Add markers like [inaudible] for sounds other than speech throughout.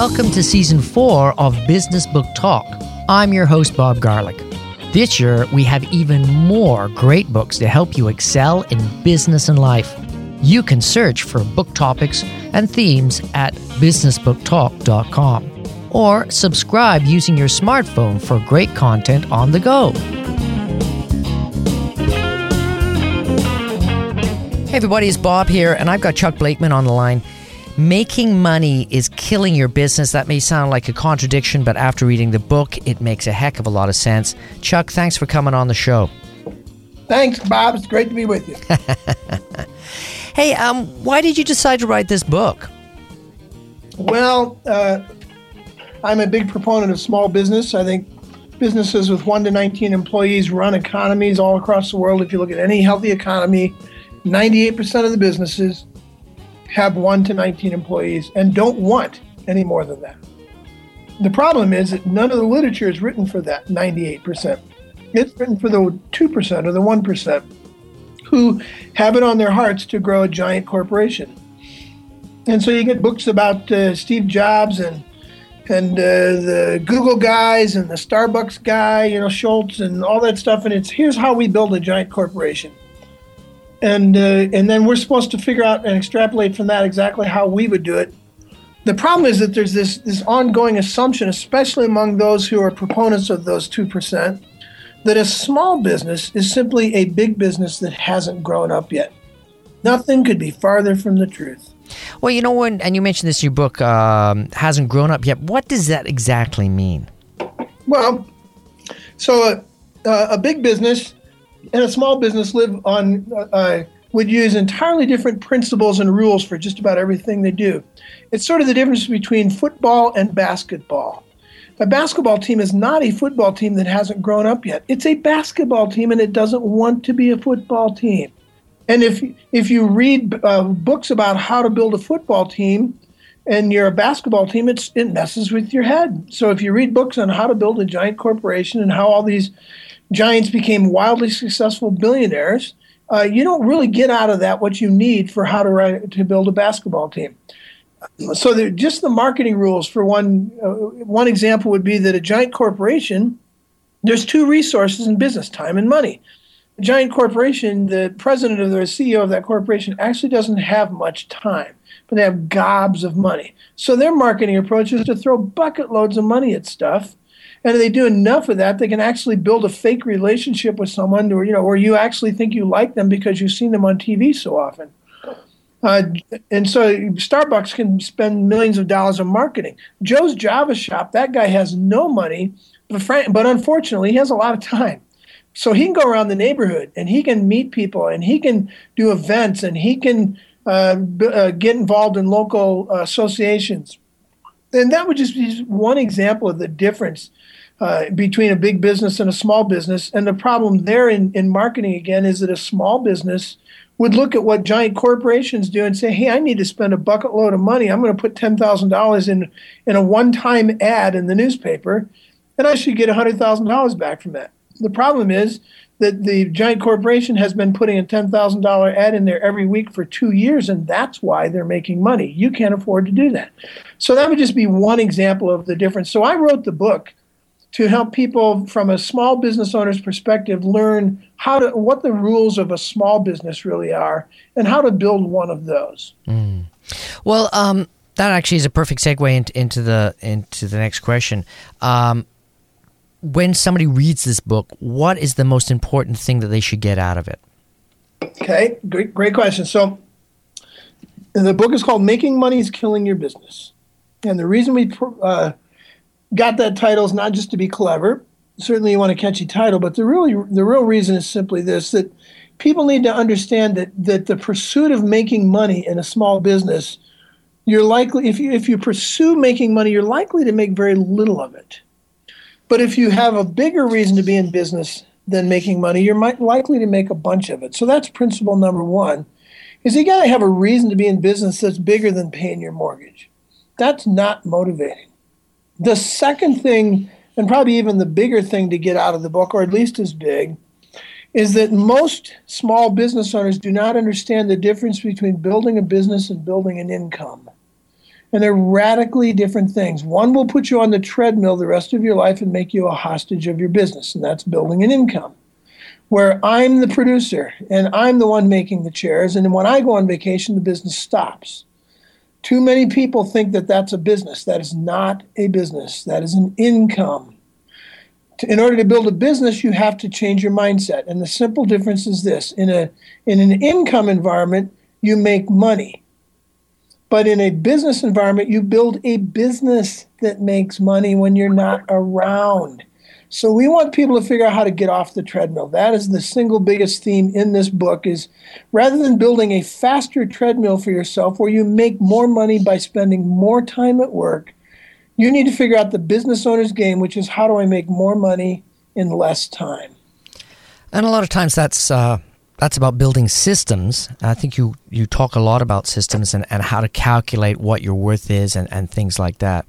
Welcome to season four of Business Book Talk. I'm your host, Bob Garlick. This year, we have even more great books to help you excel in business and life. You can search for book topics and themes at businessbooktalk.com or subscribe using your smartphone for great content on the go. Hey, everybody, it's Bob here, and I've got Chuck Blakeman on the line. Making money is killing your business. That may sound like a contradiction, but after reading the book, it makes a heck of a lot of sense. Chuck, thanks for coming on the show. Thanks, Bob. It's great to be with you. [laughs] hey, um, why did you decide to write this book? Well, uh, I'm a big proponent of small business. I think businesses with 1 to 19 employees run economies all across the world. If you look at any healthy economy, 98% of the businesses have 1 to 19 employees and don't want any more than that. The problem is that none of the literature is written for that 98%. It's written for the 2% or the 1% who have it on their hearts to grow a giant corporation. And so you get books about uh, Steve Jobs and and uh, the Google guys and the Starbucks guy, you know, Schultz and all that stuff. And it's here's how we build a giant corporation and uh, and then we're supposed to figure out and extrapolate from that exactly how we would do it. The problem is that there's this this ongoing assumption, especially among those who are proponents of those two percent, that a small business is simply a big business that hasn't grown up yet. Nothing could be farther from the truth. Well, you know when, and you mentioned this in your book, um, hasn't grown up yet. What does that exactly mean? Well, so uh, a big business and a small business live on uh, uh, would use entirely different principles and rules for just about everything they do. It's sort of the difference between football and basketball. A basketball team is not a football team that hasn't grown up yet. It's a basketball team and it doesn't want to be a football team. And if if you read uh, books about how to build a football team, and you're a basketball team, it's it messes with your head. So if you read books on how to build a giant corporation and how all these giants became wildly successful billionaires, uh, you don't really get out of that what you need for how to write, to build a basketball team. So just the marketing rules for one uh, one example would be that a giant corporation there's two resources in business time and money. A giant corporation, the president or the CEO of that corporation actually doesn't have much time, but they have gobs of money. So their marketing approach is to throw bucket loads of money at stuff and if they do enough of that, they can actually build a fake relationship with someone, or you know, or you actually think you like them because you've seen them on TV so often. Uh, and so Starbucks can spend millions of dollars on marketing. Joe's Java Shop, that guy has no money, but, but unfortunately, he has a lot of time. So he can go around the neighborhood and he can meet people and he can do events and he can uh, b- uh, get involved in local uh, associations. And that would just be one example of the difference uh, between a big business and a small business. And the problem there in, in marketing, again, is that a small business would look at what giant corporations do and say, hey, I need to spend a bucket load of money. I'm going to put $10,000 in, in a one time ad in the newspaper, and I should get $100,000 back from that. The problem is that the giant corporation has been putting a $10,000 ad in there every week for two years, and that's why they're making money. You can't afford to do that. So that would just be one example of the difference. So I wrote the book to help people from a small business owner's perspective learn how to what the rules of a small business really are and how to build one of those. Mm. Well, um, that actually is a perfect segue into, into the into the next question. Um, when somebody reads this book, what is the most important thing that they should get out of it? Okay, great, great question. So, the book is called "Making Money is Killing Your Business," and the reason we uh, got that title is not just to be clever. Certainly, you want a catchy title, but the really the real reason is simply this: that people need to understand that that the pursuit of making money in a small business, you're likely if you if you pursue making money, you're likely to make very little of it. But if you have a bigger reason to be in business than making money, you're might, likely to make a bunch of it. So that's principle number one: is you got to have a reason to be in business that's bigger than paying your mortgage. That's not motivating. The second thing, and probably even the bigger thing to get out of the book, or at least as big, is that most small business owners do not understand the difference between building a business and building an income. And they're radically different things. One will put you on the treadmill the rest of your life and make you a hostage of your business, and that's building an income. Where I'm the producer and I'm the one making the chairs, and when I go on vacation, the business stops. Too many people think that that's a business. That is not a business, that is an income. In order to build a business, you have to change your mindset. And the simple difference is this in, a, in an income environment, you make money but in a business environment, you build a business that makes money when you're not around. So we want people to figure out how to get off the treadmill. That is the single biggest theme in this book is rather than building a faster treadmill for yourself where you make more money by spending more time at work, you need to figure out the business owner's game, which is how do I make more money in less time? And a lot of times that's uh, that's about building systems. I think you, you talk a lot about systems and, and how to calculate what your worth is and, and things like that.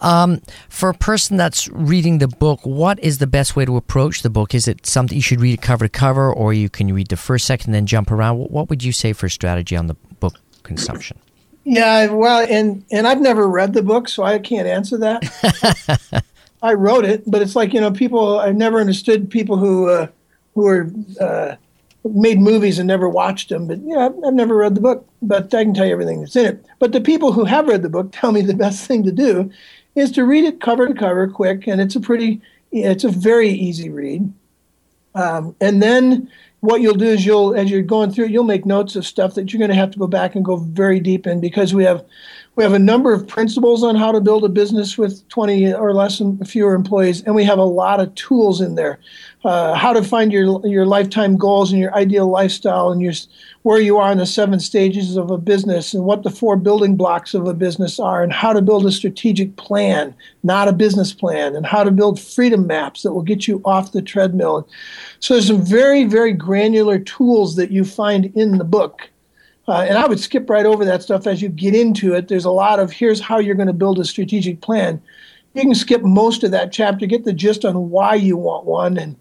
Um, for a person that's reading the book, what is the best way to approach the book? Is it something you should read cover to cover, or you can read the first section and then jump around? What would you say for strategy on the book consumption? Yeah, well, and and I've never read the book, so I can't answer that. [laughs] I wrote it, but it's like you know, people. I've never understood people who uh, who are uh, made movies and never watched them, but yeah, I've, I've never read the book, but I can tell you everything that's in it. But the people who have read the book tell me the [laughs] best thing to do is to read it cover to cover, quick, and it's a pretty, it's a very easy read. Um, and then what you'll do is you'll, as you're going through, you'll make notes of stuff that you're going to have to go back and go very deep in because we have we have a number of principles on how to build a business with 20 or less and fewer employees, and we have a lot of tools in there. Uh, how to find your your lifetime goals and your ideal lifestyle, and your where you are in the seven stages of a business, and what the four building blocks of a business are, and how to build a strategic plan, not a business plan, and how to build freedom maps that will get you off the treadmill. So there's some very very granular tools that you find in the book uh, and I would skip right over that stuff as you get into it. There's a lot of here's how you're going to build a strategic plan. You can skip most of that chapter, get the gist on why you want one, and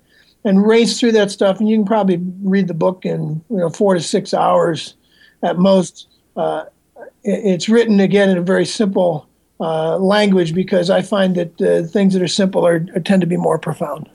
and race through that stuff. And you can probably read the book in you know four to six hours at most. Uh, it's written again in a very simple uh, language because I find that uh, things that are simple are, are tend to be more profound.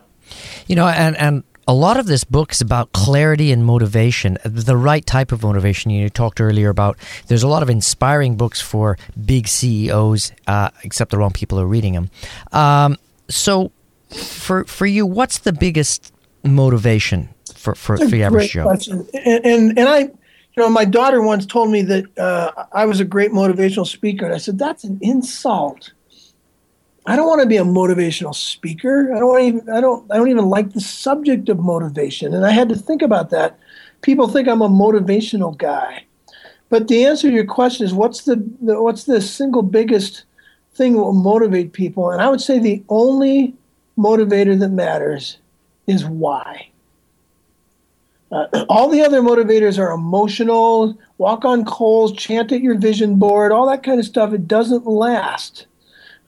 You know, and and a lot of this book is about clarity and motivation, the right type of motivation. You talked earlier about there's a lot of inspiring books for big CEOs, uh, except the wrong people are reading them. Um, so, for for you, what's the biggest motivation for for, for the average Joe? And, and and I, you know, my daughter once told me that uh, I was a great motivational speaker, and I said that's an insult. I don't want to be a motivational speaker. I don't even I don't I don't even like the subject of motivation. And I had to think about that. People think I'm a motivational guy. But the answer to your question is what's the, the what's the single biggest thing that will motivate people? And I would say the only motivator that matters is why. Uh, [clears throat] all the other motivators are emotional, walk on coals, chant at your vision board, all that kind of stuff. It doesn't last.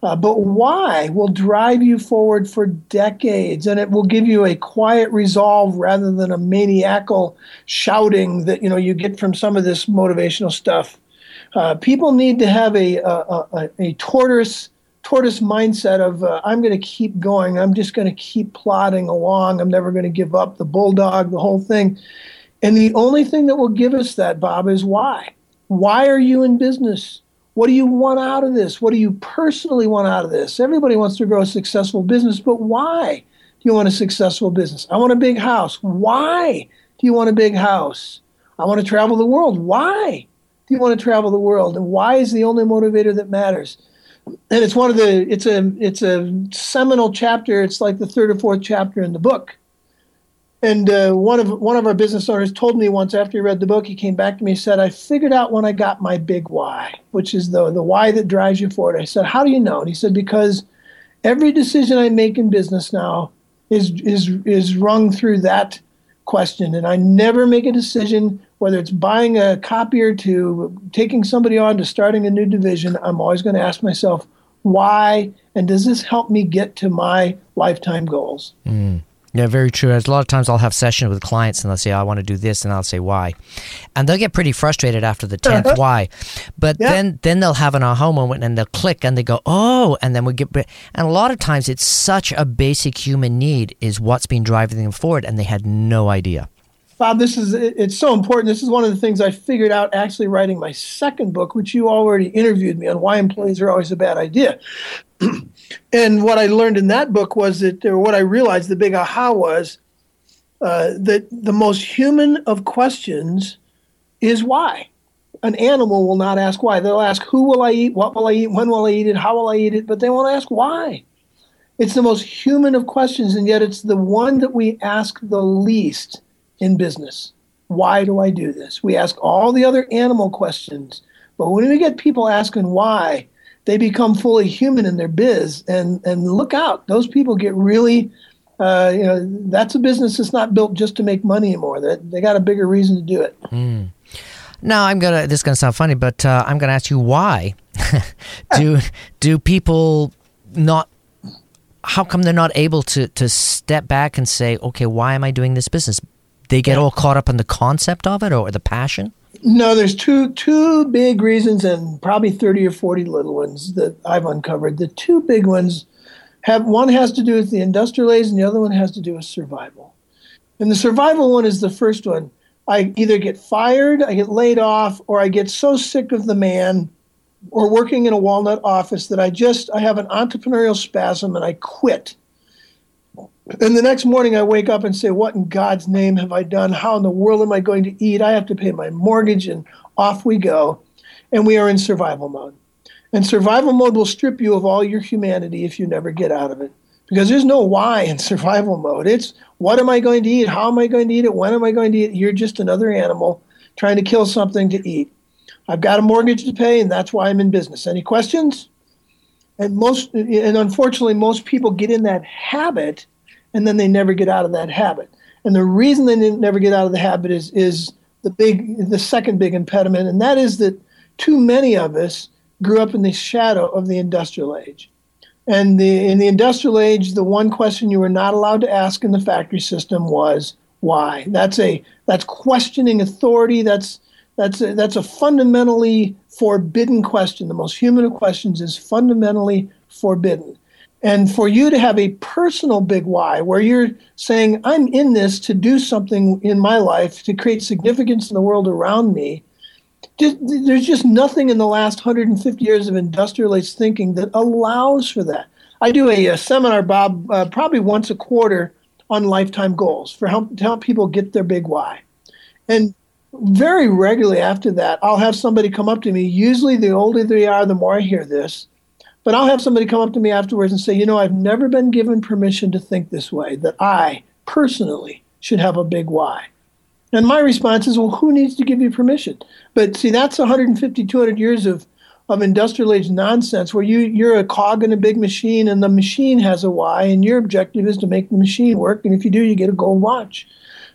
Uh, but why will drive you forward for decades and it will give you a quiet resolve rather than a maniacal shouting that you know you get from some of this motivational stuff? Uh, people need to have a, a, a, a tortoise tortoise mindset of uh, i'm going to keep going. I'm just going to keep plodding along. I'm never going to give up. The bulldog the whole thing. And the only thing that will give us that bob is why. Why are you in business what do you want out of this? What do you personally want out of this? Everybody wants to grow a successful business, but why do you want a successful business? I want a big house. Why do you want a big house? I want to travel the world. Why do you want to travel the world? And why is the only motivator that matters? And it's one of the it's a it's a seminal chapter. It's like the third or fourth chapter in the book. And uh, one of one of our business owners told me once after he read the book, he came back to me and said, "I figured out when I got my big why, which is the the why that drives you forward." I said, "How do you know?" And he said, "Because every decision I make in business now is is is rung through that question, and I never make a decision whether it's buying a copier to taking somebody on to starting a new division. I'm always going to ask myself." Why and does this help me get to my lifetime goals? Mm. Yeah, very true. As a lot of times I'll have sessions with clients and they'll say, I want to do this, and I'll say why. And they'll get pretty frustrated after the 10th Uh-huh. why. But Yeah. then then they'll have an aha moment and they'll click and they go, oh, and then we get, and a lot of times it's such a basic human need is what's been driving them forward and they had no idea. Bob, this is it's so important. This is one of the things I figured out actually writing my second book, which you already interviewed me on why employees are always a bad idea. [clears throat] and what I learned in that book was that, or what I realized, the big aha was uh, that the most human of questions is why. An animal will not ask why. They'll ask, who will I eat? What will I eat? When will I eat it? How will I eat it? But they won't ask why. It's the most human of questions, and yet it's the one that we ask the least in business. Why do I do this? We ask all the other animal questions, but when we get people asking why, they become fully human in their biz. And and look out, those people get really, uh, you know, that's a business that's not built just to make money anymore. They they got a bigger reason to do it. Now I'm gonna. This is gonna sound funny, but uh, I'm gonna ask you why. [laughs] do do people not? How come they're not able to to step back and say, okay, why am I doing this business? They get all caught up in the concept of it or the passion. No, there's two two big reasons, and probably thirty or forty little ones that I've uncovered. The two big ones have one has to do with the industrial age, and the other one has to do with survival. And the survival one is the first one. I either get fired, I get laid off, or I get so sick of the man or working in a walnut office that I just I have an entrepreneurial spasm and I quit. And the next morning I wake up and say, What in God's name have I done? How in the world am I going to eat? I have to pay my mortgage and off we go. And we are in survival mode. And survival mode will strip you of all your humanity if you never get out of it. Because there's no why in [laughs] survival mode. It's what am I going to eat? How am I going to eat it? When am I going to eat it? You're just another animal trying to kill something to eat. I've got a mortgage to pay, and that's why I'm in business. Any questions? And most, and unfortunately, most people get in that habit, and then they never get out of that habit. And the reason they never get out of the habit is is the big, the second big impediment, and that is that too many of us grew up in the shadow of the industrial age. And the, in the industrial age, the one question you were not allowed to ask in the factory system was why. That's a that's questioning authority. That's that's a, that's a fundamentally forbidden question. The most human of questions is fundamentally forbidden. And for you to have a personal big why, where you're saying, I'm in this to do something in my life, to create significance in the world around me, there's just nothing in the last 150 years of industrial age thinking that allows for that. I do a, a seminar, Bob, uh, probably once a quarter on lifetime goals for help to help people get their big why. And very regularly after that, I'll have somebody come up to me. Usually, the older they are, the more I hear this. But I'll have somebody come up to me afterwards and say, you know, I've never been given permission to think this way, that I personally should have a big why. And my response is, well, who needs to give you permission? But see, that's 150, 200 years of, of industrial age nonsense where you, you're a cog in a big machine and the machine has a why, and your objective is to make the machine work. And if you do, you get a gold watch.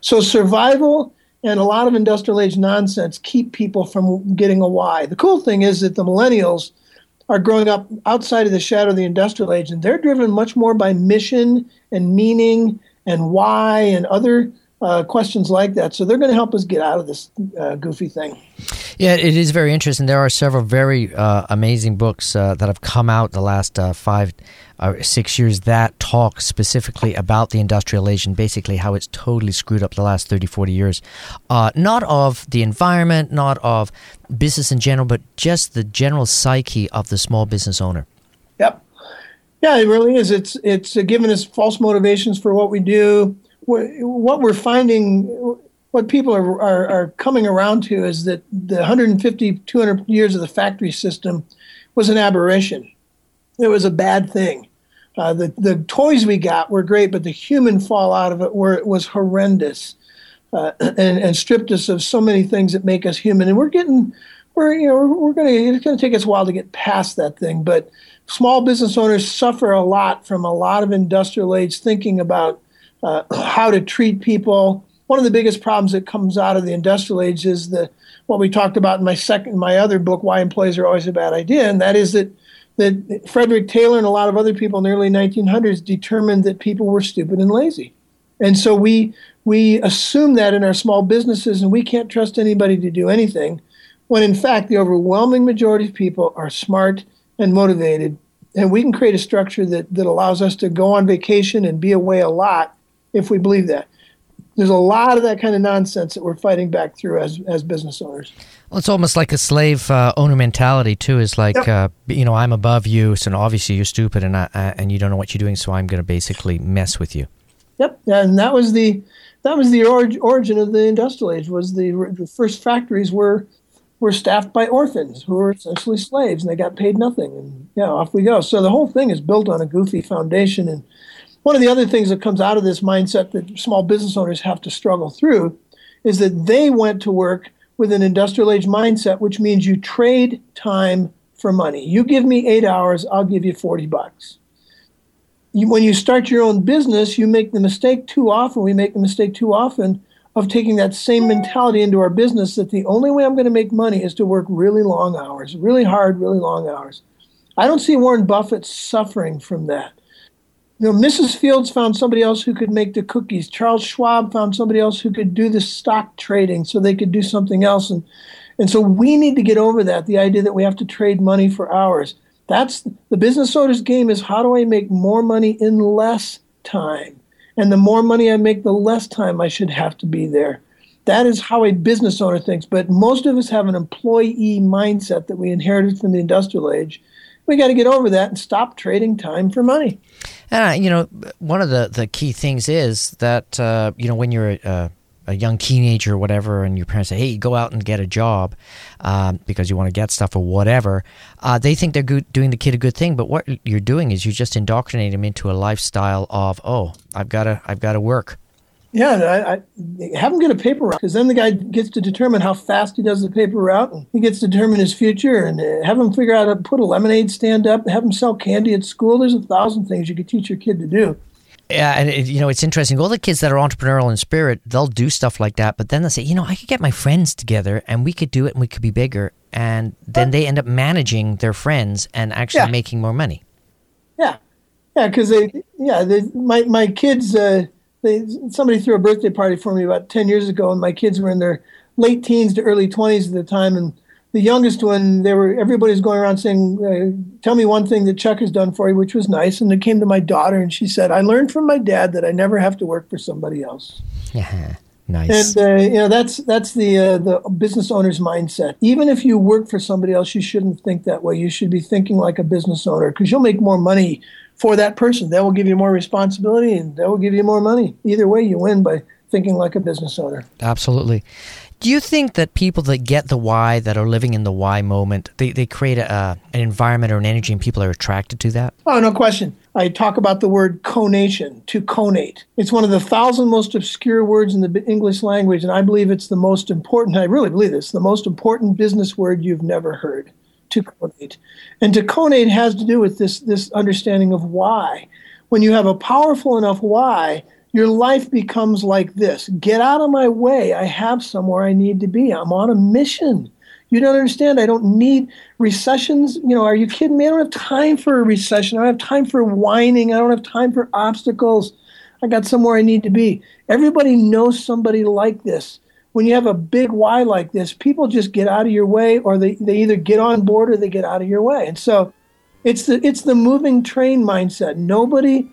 So survival and a lot of industrial age nonsense keep people from getting a why. The cool thing is that the millennials are growing up outside of the shadow of the industrial age, and they're driven much more by mission and meaning and why and other uh, questions like that. So they're going to help us get out of this uh, goofy thing. Yeah, it is very interesting. There are several very uh, amazing books uh, that have come out the last uh, five or six years that talk specifically about the industrial age and basically how it's totally screwed up the last 30, 40 years. Uh, not of the environment, not of business in general, but just the general psyche of the small business owner. Yep. Yeah, it really is. It's it's uh, given us false motivations for what we do. What we're finding, what people are, are, are coming around to is that the 150, 200 years of the factory system was an aberration. It was a bad thing. Uh, the, the toys we got were great, but the human fallout of it were, was horrendous uh, [clears throat] and, and stripped us of so many things that make us human. And we're getting, we're, you know, we're, we're going to, it's going to take us a while to get past that thing. But small business owners suffer a lot from a lot of industrial age thinking about uh, [clears throat] how to treat people. One of the biggest problems that comes out of the industrial age is the what we talked about in my second, my other book, Why Employees Are Always a Bad Idea, and that is that that Frederick Taylor and a lot of other people in the early 1900s determined that people were stupid and lazy. And so we we assume that in our small businesses, and we can't trust anybody to do anything, when in fact the overwhelming majority of people are smart and motivated, and we can create a structure that that allows us to go on vacation and be away a lot if we believe that. There's a lot of that kind of nonsense that we're fighting back through as as business owners. Well, it's almost like a slave uh, owner mentality too. Is like, yep. uh, you know, I'm above you, so obviously you're stupid and I, uh, and you don't know what you're doing, so I'm going to basically mess with you. Yep, and that was the that was the or- origin of the industrial age. Was the the first factories were were staffed by orphans who were essentially slaves, and they got paid nothing, and yeah, off we go. So the whole thing is built on a goofy foundation. And one of the other things that comes out of this mindset that small business owners have to struggle through is that they went to work with an industrial age mindset, which means you trade time for money. You give me eight hours, I'll give you 40 bucks. You, when you start your own business, you make the mistake too often. We make the mistake too often of taking that same mentality into our business that the only way I'm going to make money is to work really long hours, really hard, really long hours. I don't see Warren Buffett suffering from that you know, Mrs. Fields found somebody else who could make the cookies. Charles Schwab found somebody else who could do the stock trading so they could do something else. And, and so we need to get over that, the idea that we have to trade money for hours. That's the business owner's game is how do I make more money in less time? And the more money I make, the less time I should have to be there. That is how a business owner thinks. But most of us have an employee mindset that we inherited from the industrial age. We got to get over that and stop trading time for money. And uh, you know, one of the the key things is that uh, you know when you're a, a, young teenager or whatever, and your parents say, "Hey, go out and get a job," um, because you want to get stuff or whatever, uh, they think they're good, doing the kid a good thing. But what you're doing is you're just indoctrinate them into a lifestyle of, "Oh, I've got to, I've got to work." Yeah, I, I, have him get a paper route because then the guy gets to determine how fast he does the paper route, and he gets to determine his future, and uh, have him figure out how to put a lemonade stand up, have him sell candy at school. There's a thousand things you could teach your kid to do. Yeah, and it, you know it's interesting. All the kids that are entrepreneurial in spirit, they'll do stuff like that, but then they say, you know, I could get my friends together, and we could do it, and we could be bigger, and then they end up managing their friends and actually yeah. making more money. Yeah, yeah, because they, yeah, they, my my kids. Uh, they, somebody threw a birthday party for me about 10 years ago, and my kids were in their late teens to early 20s at the time. And the youngest one, they were everybody's going around saying, uh, "Tell me one thing that Chuck has done for you," which was nice. And it came to my daughter, and she said, "I learned from my dad that I never have to work for somebody else." Yeah. Nice. And uh, you know that's that's the uh, the business owner's mindset. Even if you work for somebody else, you shouldn't think that way. You should be thinking like a business owner because you'll make more money for that person. That will give you more responsibility and that will give you more money. Either way, you win by thinking like a business owner. Absolutely. Do you think that people that get the why, that are living in the why moment, they, they create a, an environment or an energy and people are attracted to that? Oh, no question. I talk about the word conation, to conate. It's one of the thousand most obscure words in the English language, and I believe it's the most important, I really believe this, the most important business word you've never heard to conate. And to conate has to do with this, this understanding of why. When you have a powerful enough why, your life becomes like this get out of my way. I have somewhere I need to be. I'm on a mission. You don't understand. I don't need recessions. You know, are you kidding me? I don't have time for a recession. I don't have time for whining. I don't have time for obstacles. I got somewhere I need to be. Everybody knows somebody like this when you have a big why like this, people just get out of your way, or they, they either get on board or they get out of your way. And so, it's the it's the moving train mindset. Nobody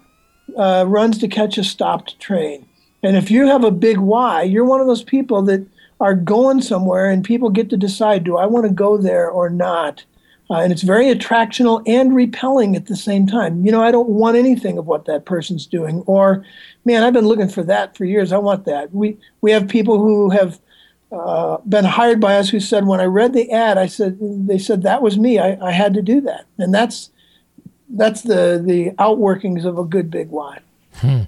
uh, runs to catch a stopped train. And if you have a big why, you're one of those people that are going somewhere, and people get to decide: Do I want to go there or not? Uh, and it's very attractional and repelling at the same time. You know, I don't want anything of what that person's doing, or man, I've been looking for that for years. I want that. We we have people who have uh, been hired by us who said, when I read the ad, I said they said that was me. I, I had to do that, and that's that's the the outworkings of a good big why. Hmm.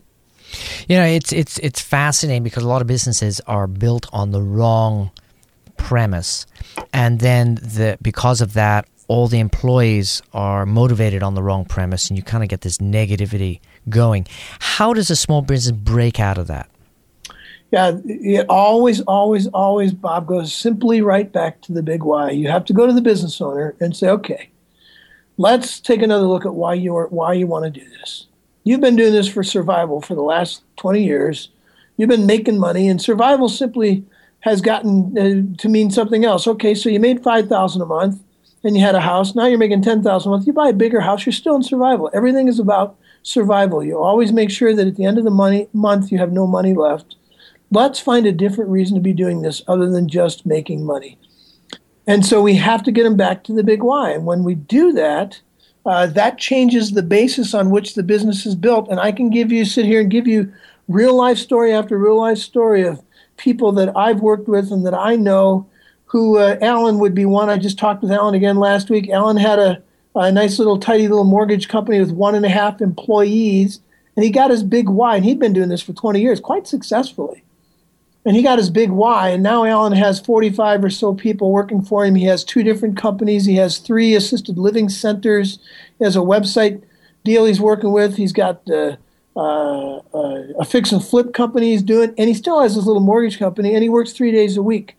You know, it's it's it's fascinating because a lot of businesses are built on the wrong premise, and then the because of that, all the employees are motivated on the wrong premise and you kind of get this negativity going. How does a small business break out of that? Yeah, it always, always, always, Bob goes simply right back to the big why. You have to go to the business owner and say, okay, let's take another look at why you are, why you want to do this. You've been doing this for survival for the last 20 years. You've been making money, and survival simply has gotten uh, to mean something else. Okay, so you made 5000 a month and you had a house. Now you're making 10000 a month. You buy a bigger house, you're still in survival. Everything is about survival. You always make sure that at the end of the money month you have no money left. Let's find a different reason to be doing this other than just making money. And so we have to get them back to the big why. And when we do that, uh, that changes the basis on which the business is built. And I can give you, sit here and give you real life story after real life story of people that I've worked with and that I know who uh, Alan would be one. I just talked with Alan again last week. Alan had a, a nice little tidy little mortgage company with one and a half employees, and he got his big why. And he'd been doing this for 20 years quite successfully and he got his big why, And now Alan has 45 or so people working for him. He has two different companies. He has three assisted living centers. He has a website deal he's working with. He's got uh, uh, uh, a fix and flip company he's doing, and he still has his little mortgage company. And he works three days a week.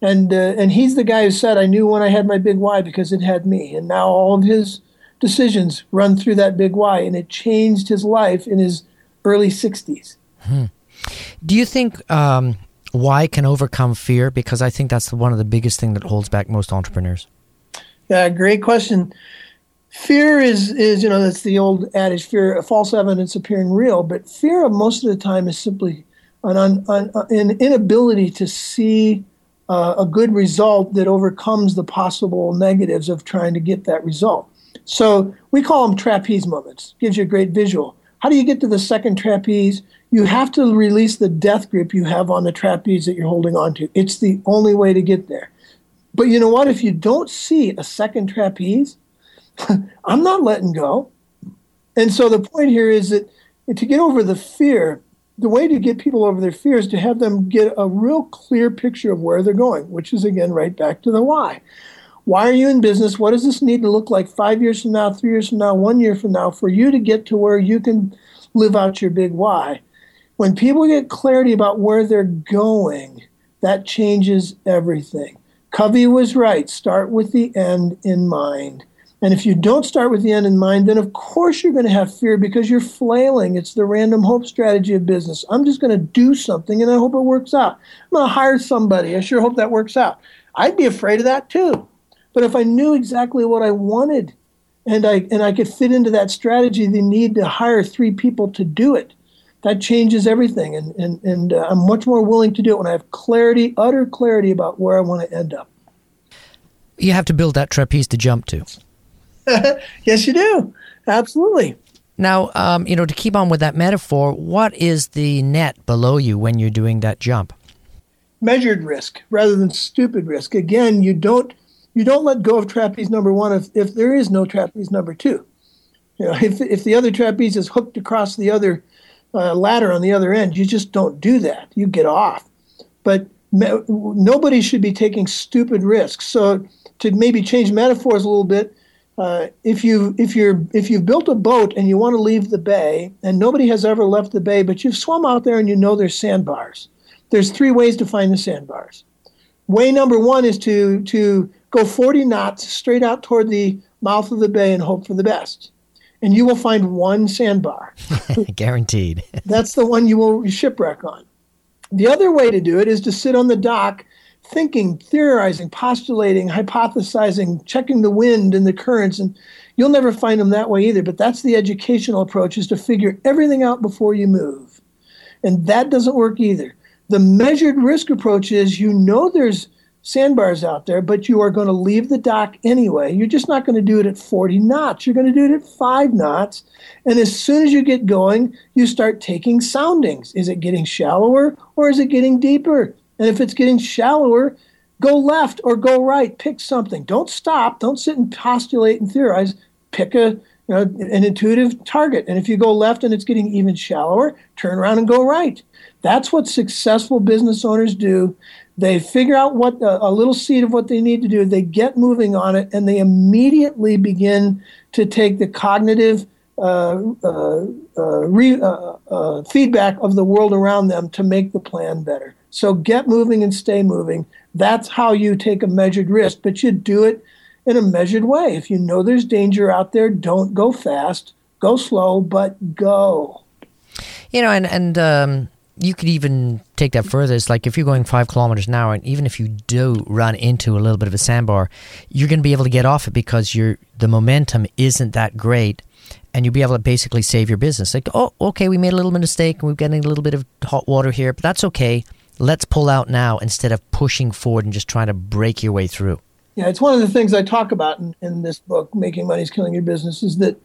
And uh, and he's the guy who said, "I knew when I had my big why because it had me." And now all of his decisions run through that big why, and it changed his life in his early 60s. Hmm. Do you think um, why can overcome fear? Because I think that's one of the biggest thing that holds back most entrepreneurs. Yeah, great question. Fear is is you know that's the old adage: fear, false evidence appearing real. But fear, most of the time, is simply an, un, an, an inability to see uh, a good result that overcomes the possible negatives of trying to get that result. So we call them trapeze moments. Gives you a great visual. How do you get to the second trapeze? you have to release the death grip you have on the trapeze that you're holding on to. It's the only way to get there. But you know what? If you don't see a second trapeze, [laughs] I'm not letting go. And so the point here is that to get over the fear, the way to get people over their fear is to have them get a real clear picture of where they're going, which is again right back to the why. Why are you in business? What does this need to look like five years from now, three years from now, one year from now for you to get to where you can live out your big why? When people get clarity about where they're going, that changes everything. Covey was right. Start with the end in mind. And if you don't start with the end in mind, then of course you're going to have fear because you're flailing. It's the random hope strategy of business. I'm just going to do something and I hope it works out. I'm going to hire somebody. I sure hope that works out. I'd be afraid of that too. But if I knew exactly what I wanted and I and I could fit into that strategy, the need to hire three people to do it, that changes everything. And, and, and uh, I'm much more willing to do it when I have clarity, utter clarity about where I want to end up. You have to build that trapeze to jump to. [laughs] yes, you do. Absolutely. Now, um, you know, to keep on with that metaphor, what is the net below you when you're doing that jump? Measured risk rather than stupid risk. Again, you don't you don't let go of trapeze number one if, if there is no trapeze number two. You know, if if the other trapeze is hooked across the other uh, ladder on the other end. You just don't do that. You get off. But me- nobody should be taking stupid risks. So to maybe change metaphors a little bit, uh, if you if you're if you've built a boat and you want to leave the bay and nobody has ever left the bay, but you've swum out there and you know there's sandbars. There's three ways to find the sandbars. Way number one is to to go 40 knots straight out toward the mouth of the bay and hope for the best and you will find one sandbar. [laughs] Guaranteed. That's the one you will shipwreck on. The other way to do it is to sit on the dock thinking, theorizing, postulating, hypothesizing, checking the wind and the currents and you'll never find them that way either, but that's the educational approach is to figure everything out before you move. And that doesn't work either. The measured risk approach is you know there's sandbars out there, but you are going to leave the dock anyway. You're just not going to do it at 40 knots. You're going to do it at 5 knots. And as soon as you get going, you start taking soundings. Is it getting shallower or is it getting deeper? And if it's getting shallower, go left or go right. Pick something. Don't stop. Don't sit and postulate and theorize. Pick a you know, an intuitive target. And if you go left and it's getting even shallower, turn around and go right. That's what successful business owners do. They figure out what a little seed of what they need to do. They get moving on it, and they immediately begin to take the cognitive uh, uh, uh re, uh, uh, feedback of the world around them to make the plan better. So get moving and stay moving. That's how you take a measured risk, but you do it in a measured way. If you know there's danger out there, don't go fast. Go slow, but go. You know, and and um, you could even take that further. It's like if you're going five kilometers an hour, and even if you do run into a little bit of a sandbar, you're going to be able to get off it because your the momentum isn't that great, and you'll be able to basically save your business. Like, oh, okay, we made a little mistake, and we're getting a little bit of hot water here, but that's okay. Let's pull out now instead of pushing forward and just trying to break your way through. Yeah, it's one of the things I talk about in, in this book, Making Money is Killing Your Business, is that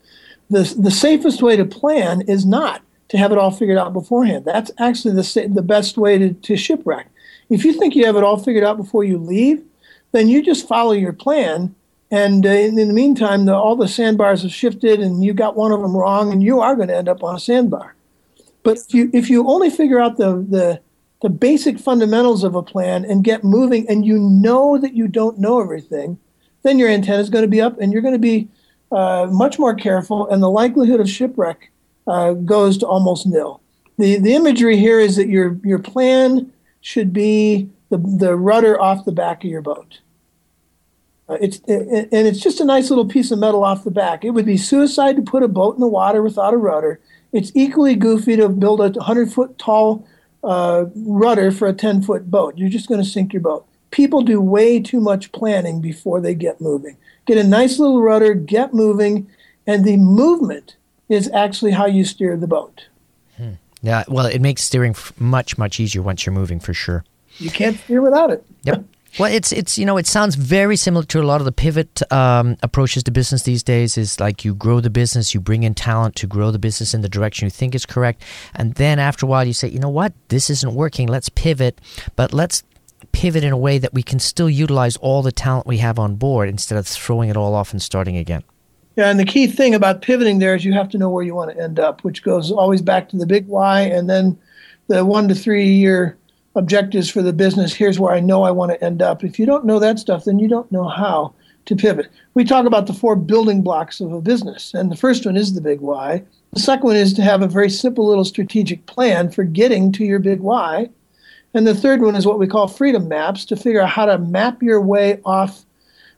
the, the safest way to plan is not to have it all figured out beforehand. That's actually the, the best way to, to shipwreck. If you think you have it all figured out before you leave, then you just follow your plan. And uh, in, the meantime, the, all the sandbars have shifted and you got one of them wrong, and you are going to end up on a sandbar. But if you, if you only figure out the, the, the basic fundamentals of a plan and get moving, and you know that you don't know everything, then your antenna is going to be up and you're going to be uh, much more careful, and the likelihood of shipwreck uh, goes to almost nil. The, the imagery here is that your, your plan should be the, the rudder off the back of your boat. Uh, it's it, and it's just a nice little piece of metal off the back. It would be suicide to put a boat in the water without a rudder. It's equally goofy to build a 100 foot tall uh, rudder for a 10 foot boat. You're just going to sink your boat. People do way too much planning before they get moving. Get a nice little rudder, get moving, and the movement is actually how you steer the boat. Hmm. Yeah, well, it makes steering much much easier once you're moving for sure. You can't steer without it. Yep. Well, it's it's you know it sounds very similar to a lot of the pivot um, approaches to business these days. Is like you grow the business, you bring in talent to grow the business in the direction you think is correct, and then after a while you say, you know what, this isn't working. Let's pivot, but let's pivot in a way that we can still utilize all the talent we have on board instead of throwing it all off and starting again. Yeah, and the key thing about pivoting there is you have to know where you want to end up, which goes always back to the big why and then the one to three year objectives for the business. Here's where I know I want to end up. If you don't know that stuff, then you don't know how to pivot. We talk about the four building blocks of a business, and the first one is the big why. The second one is to have a very simple little strategic plan for getting to your big why. And the third one is what we call freedom maps to figure out how to map your way off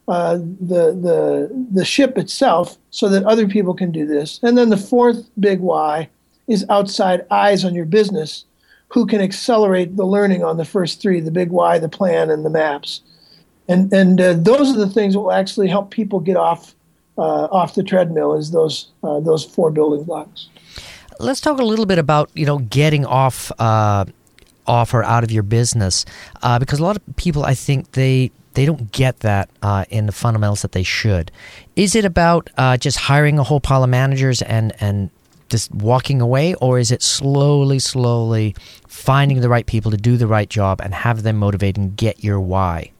uh, the, the, the ship itself so that other people can do this. And then the fourth big why is outside eyes on your business who can accelerate the learning on the first three the big why, the plan, and the maps. And, and uh, those are the things that will actually help people get off, uh, off the treadmill is those, uh, those four building blocks. Let's talk a little bit about you know getting off uh, off or out of your business uh, because a lot of people I think they they don't get that uh, in the fundamentals that they should. Is it about uh, just hiring a whole pile of managers and and just walking away, or is it slowly, slowly finding the right people to do the right job and have them motivate and get your why?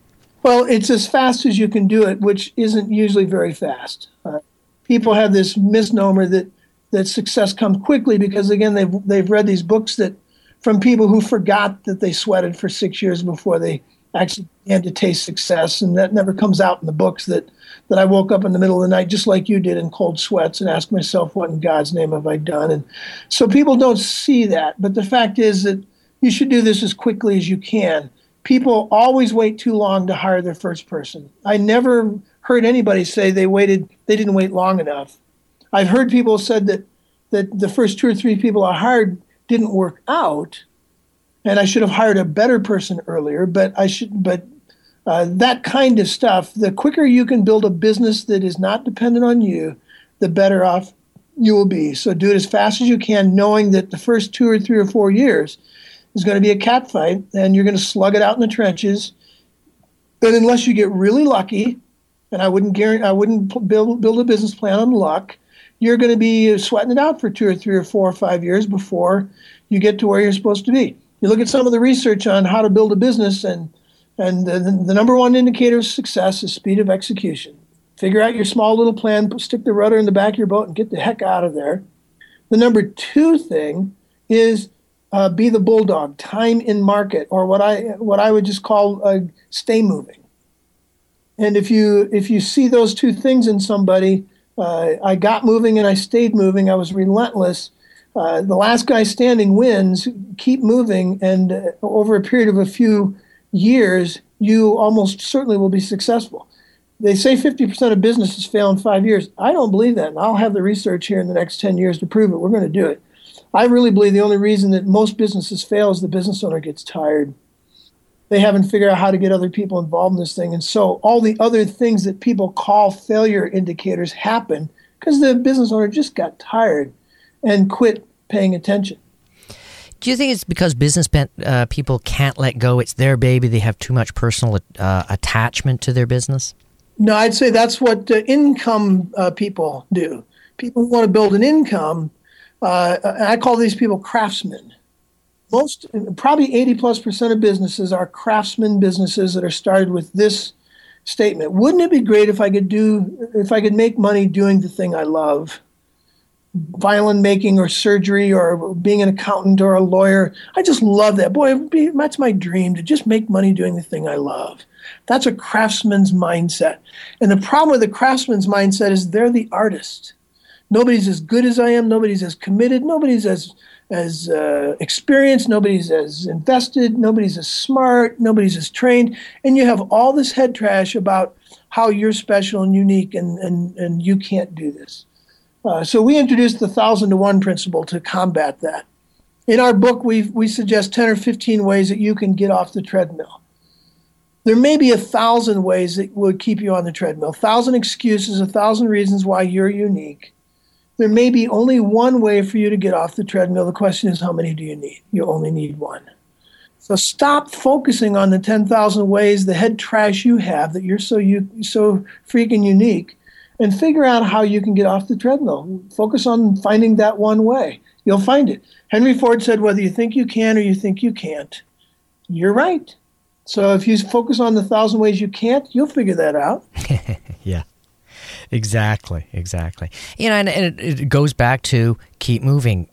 Well, it's as fast as you can do it, which isn't usually very fast. Uh, people have this misnomer that that success comes quickly because again they've they've read these books that from people who forgot that they sweated for six years before they actually began to taste success. And that never comes out in the books that, that I woke up in the middle of the night, just like you did in cold sweats, and asked myself, what in God's name have I done? And so people don't see that. But the fact is that you should do this as quickly as you can. People always wait too long to hire their first person. I never heard anybody say they waited, they didn't wait long enough. I've heard people said that that the first two or three people I hired didn't work out, and I should have hired a better person earlier. But I should, but uh, that kind of stuff. The quicker you can build a business that is not dependent on you, the better off you will be. So do it as fast as you can, knowing that the first two or three or four years is going to be a cat fight, and you're going to slug it out in the trenches. But unless you get really lucky, and I wouldn't guarantee, I wouldn't build build a business plan on luck you're going to be sweating it out for two or three or four or five years before you get to where you're supposed to be. You look at some of the research on how to build a business, and and the, the number one indicator of success is speed of execution. Figure out your small little plan, stick the rudder in the back of your boat, and get the heck out of there. The number two thing is uh, be the bulldog, time in market, or what I what I would just call uh, stay moving. And if you if you see those two things in somebody, uh, I got moving and I stayed moving. I was relentless. Uh, the last guy standing wins. Keep moving, and uh, over a period of a few years, you almost certainly will be successful. they say 50% of businesses fail in five years. I don't believe that. And I'll have the research here in the next 10 years to prove it. We're going to do it. I really believe the only reason that most businesses fail is the business owner gets tired. They haven't figured out how to get other people involved in this thing. And so all the other things that people call failure indicators happen because the business owner just got tired and quit paying attention. Do you think it's because business uh, people can't let go? It's their baby. They have too much personal uh, attachment to their business. No, I'd say that's what uh, income uh, people do. People who want to build an income. Uh, I call these people craftsmen. Most, probably 80 plus percent of businesses are craftsmen businesses that are started with this statement. Wouldn't it be great if I could do, if I could make money doing the thing I love? Violin making or surgery or being an accountant or a lawyer. I just love that. Boy, be, that's my dream to just make money doing the thing I love. That's a craftsman's mindset. And the problem with the craftsman's mindset is they're the artist. Nobody's as good as I am. Nobody's as committed. Nobody's as as uh, experienced. Nobody's as invested. Nobody's as smart. Nobody's as trained. And you have all this head trash about how you're special and unique, and and and you can't do this. Uh, so we introduced the thousand to one principle to combat that. In our book, we we suggest ten or fifteen ways that you can get off the treadmill. There may be a thousand ways that would keep you on the treadmill, a thousand excuses, a thousand reasons why you're unique. There may be only one way for you to get off the treadmill. The question is, how many do you need? You only need one. So stop focusing on the 10,000 ways, the head trash you have that you're so you so freaking unique and figure out how you can get off the treadmill. Focus on finding that one way. You'll find it. Henry Ford said, whether you think you can or you think you can't, you're right. So if you focus on the thousand ways you can't, you'll figure that out. [laughs] yeah. Exactly, exactly. You know, and, and it, it, goes back to keep moving,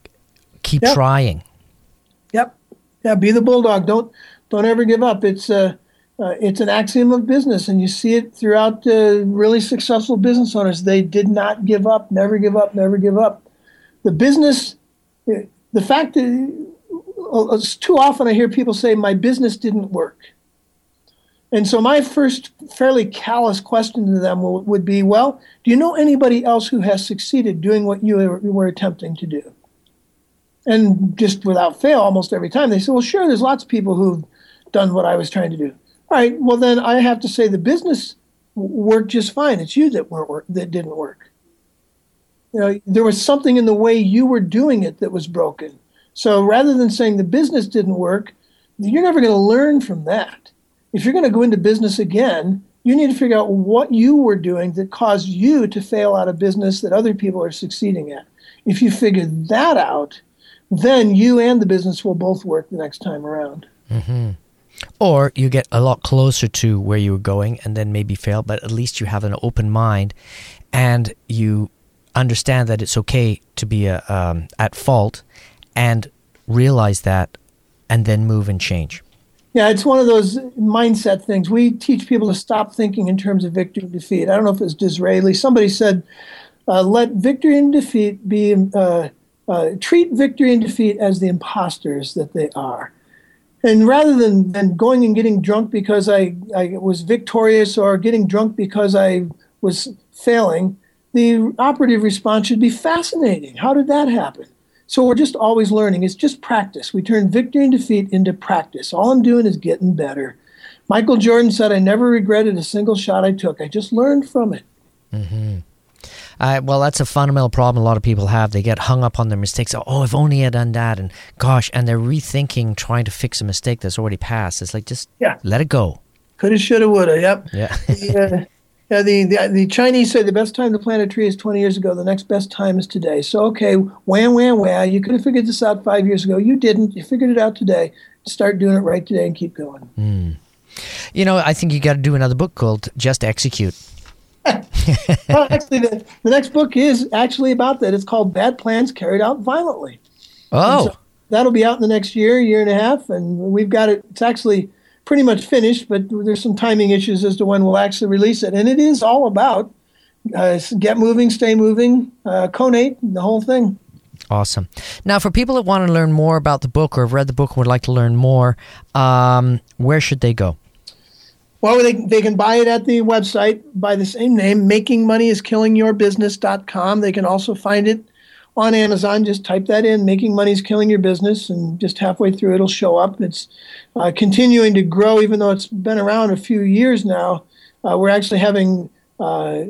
keep yep. trying. Yep. Yeah, be the bulldog. Don't don't ever give up. It's uh uh, it's an axiom of business, and you see it throughout uh, really successful business owners. They did not give up, never give up, never give up. The business, the fact that uh, too often I hear people say, My business didn't work. And so my first fairly callous question to them would be, Well, do you know anybody else who has succeeded doing what you were attempting to do? And just without fail, almost every time they say, Well, sure, there's lots of people who've done what I was trying to do. All right. Well, then I have to say the business worked just fine. It's you that weren't work, that didn't work. You know, there was something in the way you were doing it that was broken. So rather than saying the business didn't work, you're never going to learn from that. If you're going to go into business again, you need to figure out what you were doing that caused you to fail out of business that other people are succeeding at. If you figure that out, then you and the business will both work the next time around. Mm-hmm. Or you get a lot closer to where you were going and then maybe fail, but at least you have an open mind and you understand that it's okay to be a, um, at fault and realize that and then move and change. Yeah, it's one of those mindset things. We teach people to stop thinking in terms of victory and defeat. I don't know if it's Disraeli. Somebody said, uh, let victory and defeat be, uh, uh, treat victory and defeat as the imposters that they are and rather than, than going and getting drunk because I, I was victorious or getting drunk because I was failing, the operative response should be fascinating. How did that happen? So we're just always learning. It's just practice. We turn victory and defeat into practice. All I'm doing is getting better. Michael Jordan said, I never regretted a single shot I took. I just learned from it. Mm-hmm. Uh, well, that's a fundamental problem a lot of people have. They get hung up on their mistakes. Oh, if only I had done that, and gosh, and they're rethinking trying to fix a mistake that's already passed. It's like just yeah. let it go. Coulda, shoulda, woulda. Yep. Yeah. [laughs] the, uh, yeah. The, the the Chinese say the best time to plant a tree is 20 years ago. The next best time is today. So okay, wham, wham, wham. You could have figured this out five years ago. You didn't. You figured it out today. Start doing it right today and keep going. Mm. You know, I think you got to do another book called Just Execute. Well, actually, the, the, next book is actually about that. It's called Bad Plans Carried Out Violently. Oh. So that'll be out in the next year, year and a half. And we've got it, it's actually pretty much finished, but there's some timing issues as to when we'll actually release it. And it is all about uh, get moving, stay moving, uh, conate, the whole thing. Awesome. Now, for people that want to learn more about the book or have read the book and would like to learn more, um, where should they go? Well, they, they can buy it at the website by the same name, makingmoneyis.killingyourbusiness.com. They can also find it on Amazon. Just type that in, Making Money is Killing Your Business, and just halfway through it'll show up. It's uh, continuing to grow, even though it's been around a few years now. Uh, we're actually having uh,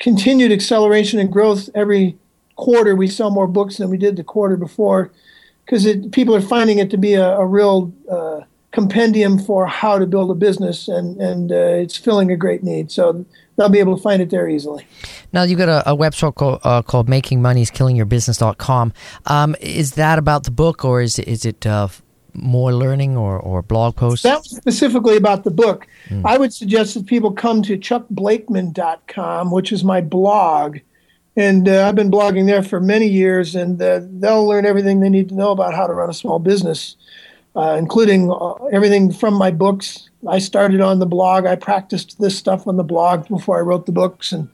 continued acceleration and growth every quarter. We sell more books than we did the quarter before because people are finding it to be a, a real uh, compendium for how to build a business, and and uh, it's filling a great need. So they'll be able to find it there easily. Now you've got a, a website called, uh, called makingmoneyiskillingyourbusiness.com. Um, is that about the book, or is is it uh, more learning or, or blog posts? That was specifically about the book. Mm. I would suggest that people come to chuckblakeman.com, which is my blog. And uh, I've been blogging there for many years, and uh, they'll learn everything they need to know about how to run a small business uh, including uh, everything from my books. I started on the blog. I practiced this stuff on the blog before I wrote the books, and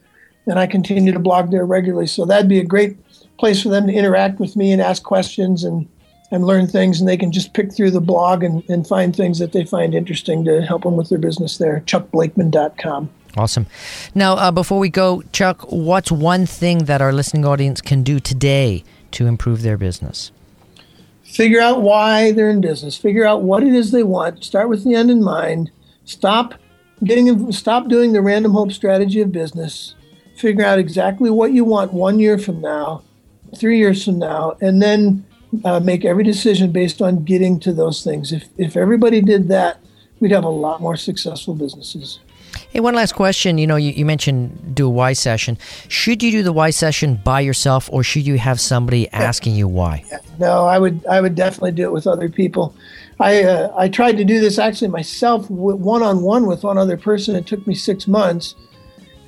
then I continue to blog there regularly. So that'd be a great place for them to interact with me and ask questions and and learn things, and they can just pick through the blog and, and find things that they find interesting to help them with their business there. ChuckBlakeman.com. Awesome. Now, uh, before we go, Chuck, what's one thing that our listening audience can do today to improve their business? Figure out why they're in business, figure out what it is they want, start with the end in mind, stop getting stop doing the random hope strategy of business, figure out exactly what you want one year from now, three years from now, and then uh, make every decision based on getting to those things. If if everybody did that, we'd have a lot more successful businesses. Hey, one last question. You know, you, you mentioned do a why session. Should you do the why session by yourself, or should you have somebody asking you why? No, I would. I would definitely do it with other people. I uh, I tried to do this actually myself, one on one with one other person. It took me six months,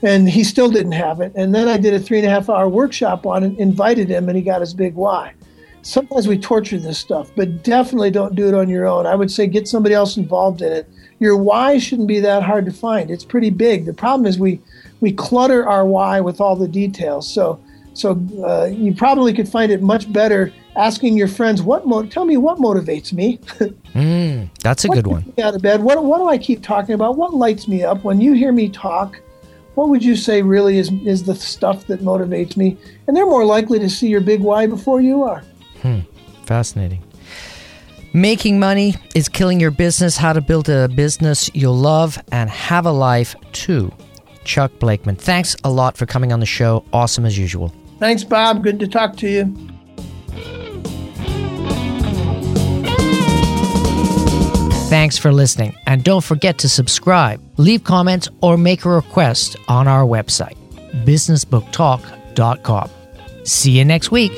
and he still didn't have it. And then I did a three and a half hour workshop on it, invited him, and he got his big why. Sometimes we torture this stuff, but definitely don't do it on your own. I would say get somebody else involved in it your why shouldn't be that hard to find. It's pretty big. The problem is we we clutter our why with all the details. So so uh, you probably could find it much better asking your friends what mo- tell me what motivates me. [laughs] mm, that's a good one. Out of bed. What what do I keep talking about? What lights me up when you hear me talk? What would you say really is is the stuff that motivates me? And they're more likely to see your big why before you are. Hmm. Fascinating. Making money is killing your business. How to build a business you'll love and have a life too. Chuck Blakeman, thanks a lot for coming on the show. Awesome as usual. Thanks, Bob. Good to talk to you. Thanks for listening. And don't forget to subscribe, leave comments, or make a request on our website, businessbooktalk.com. See you next week.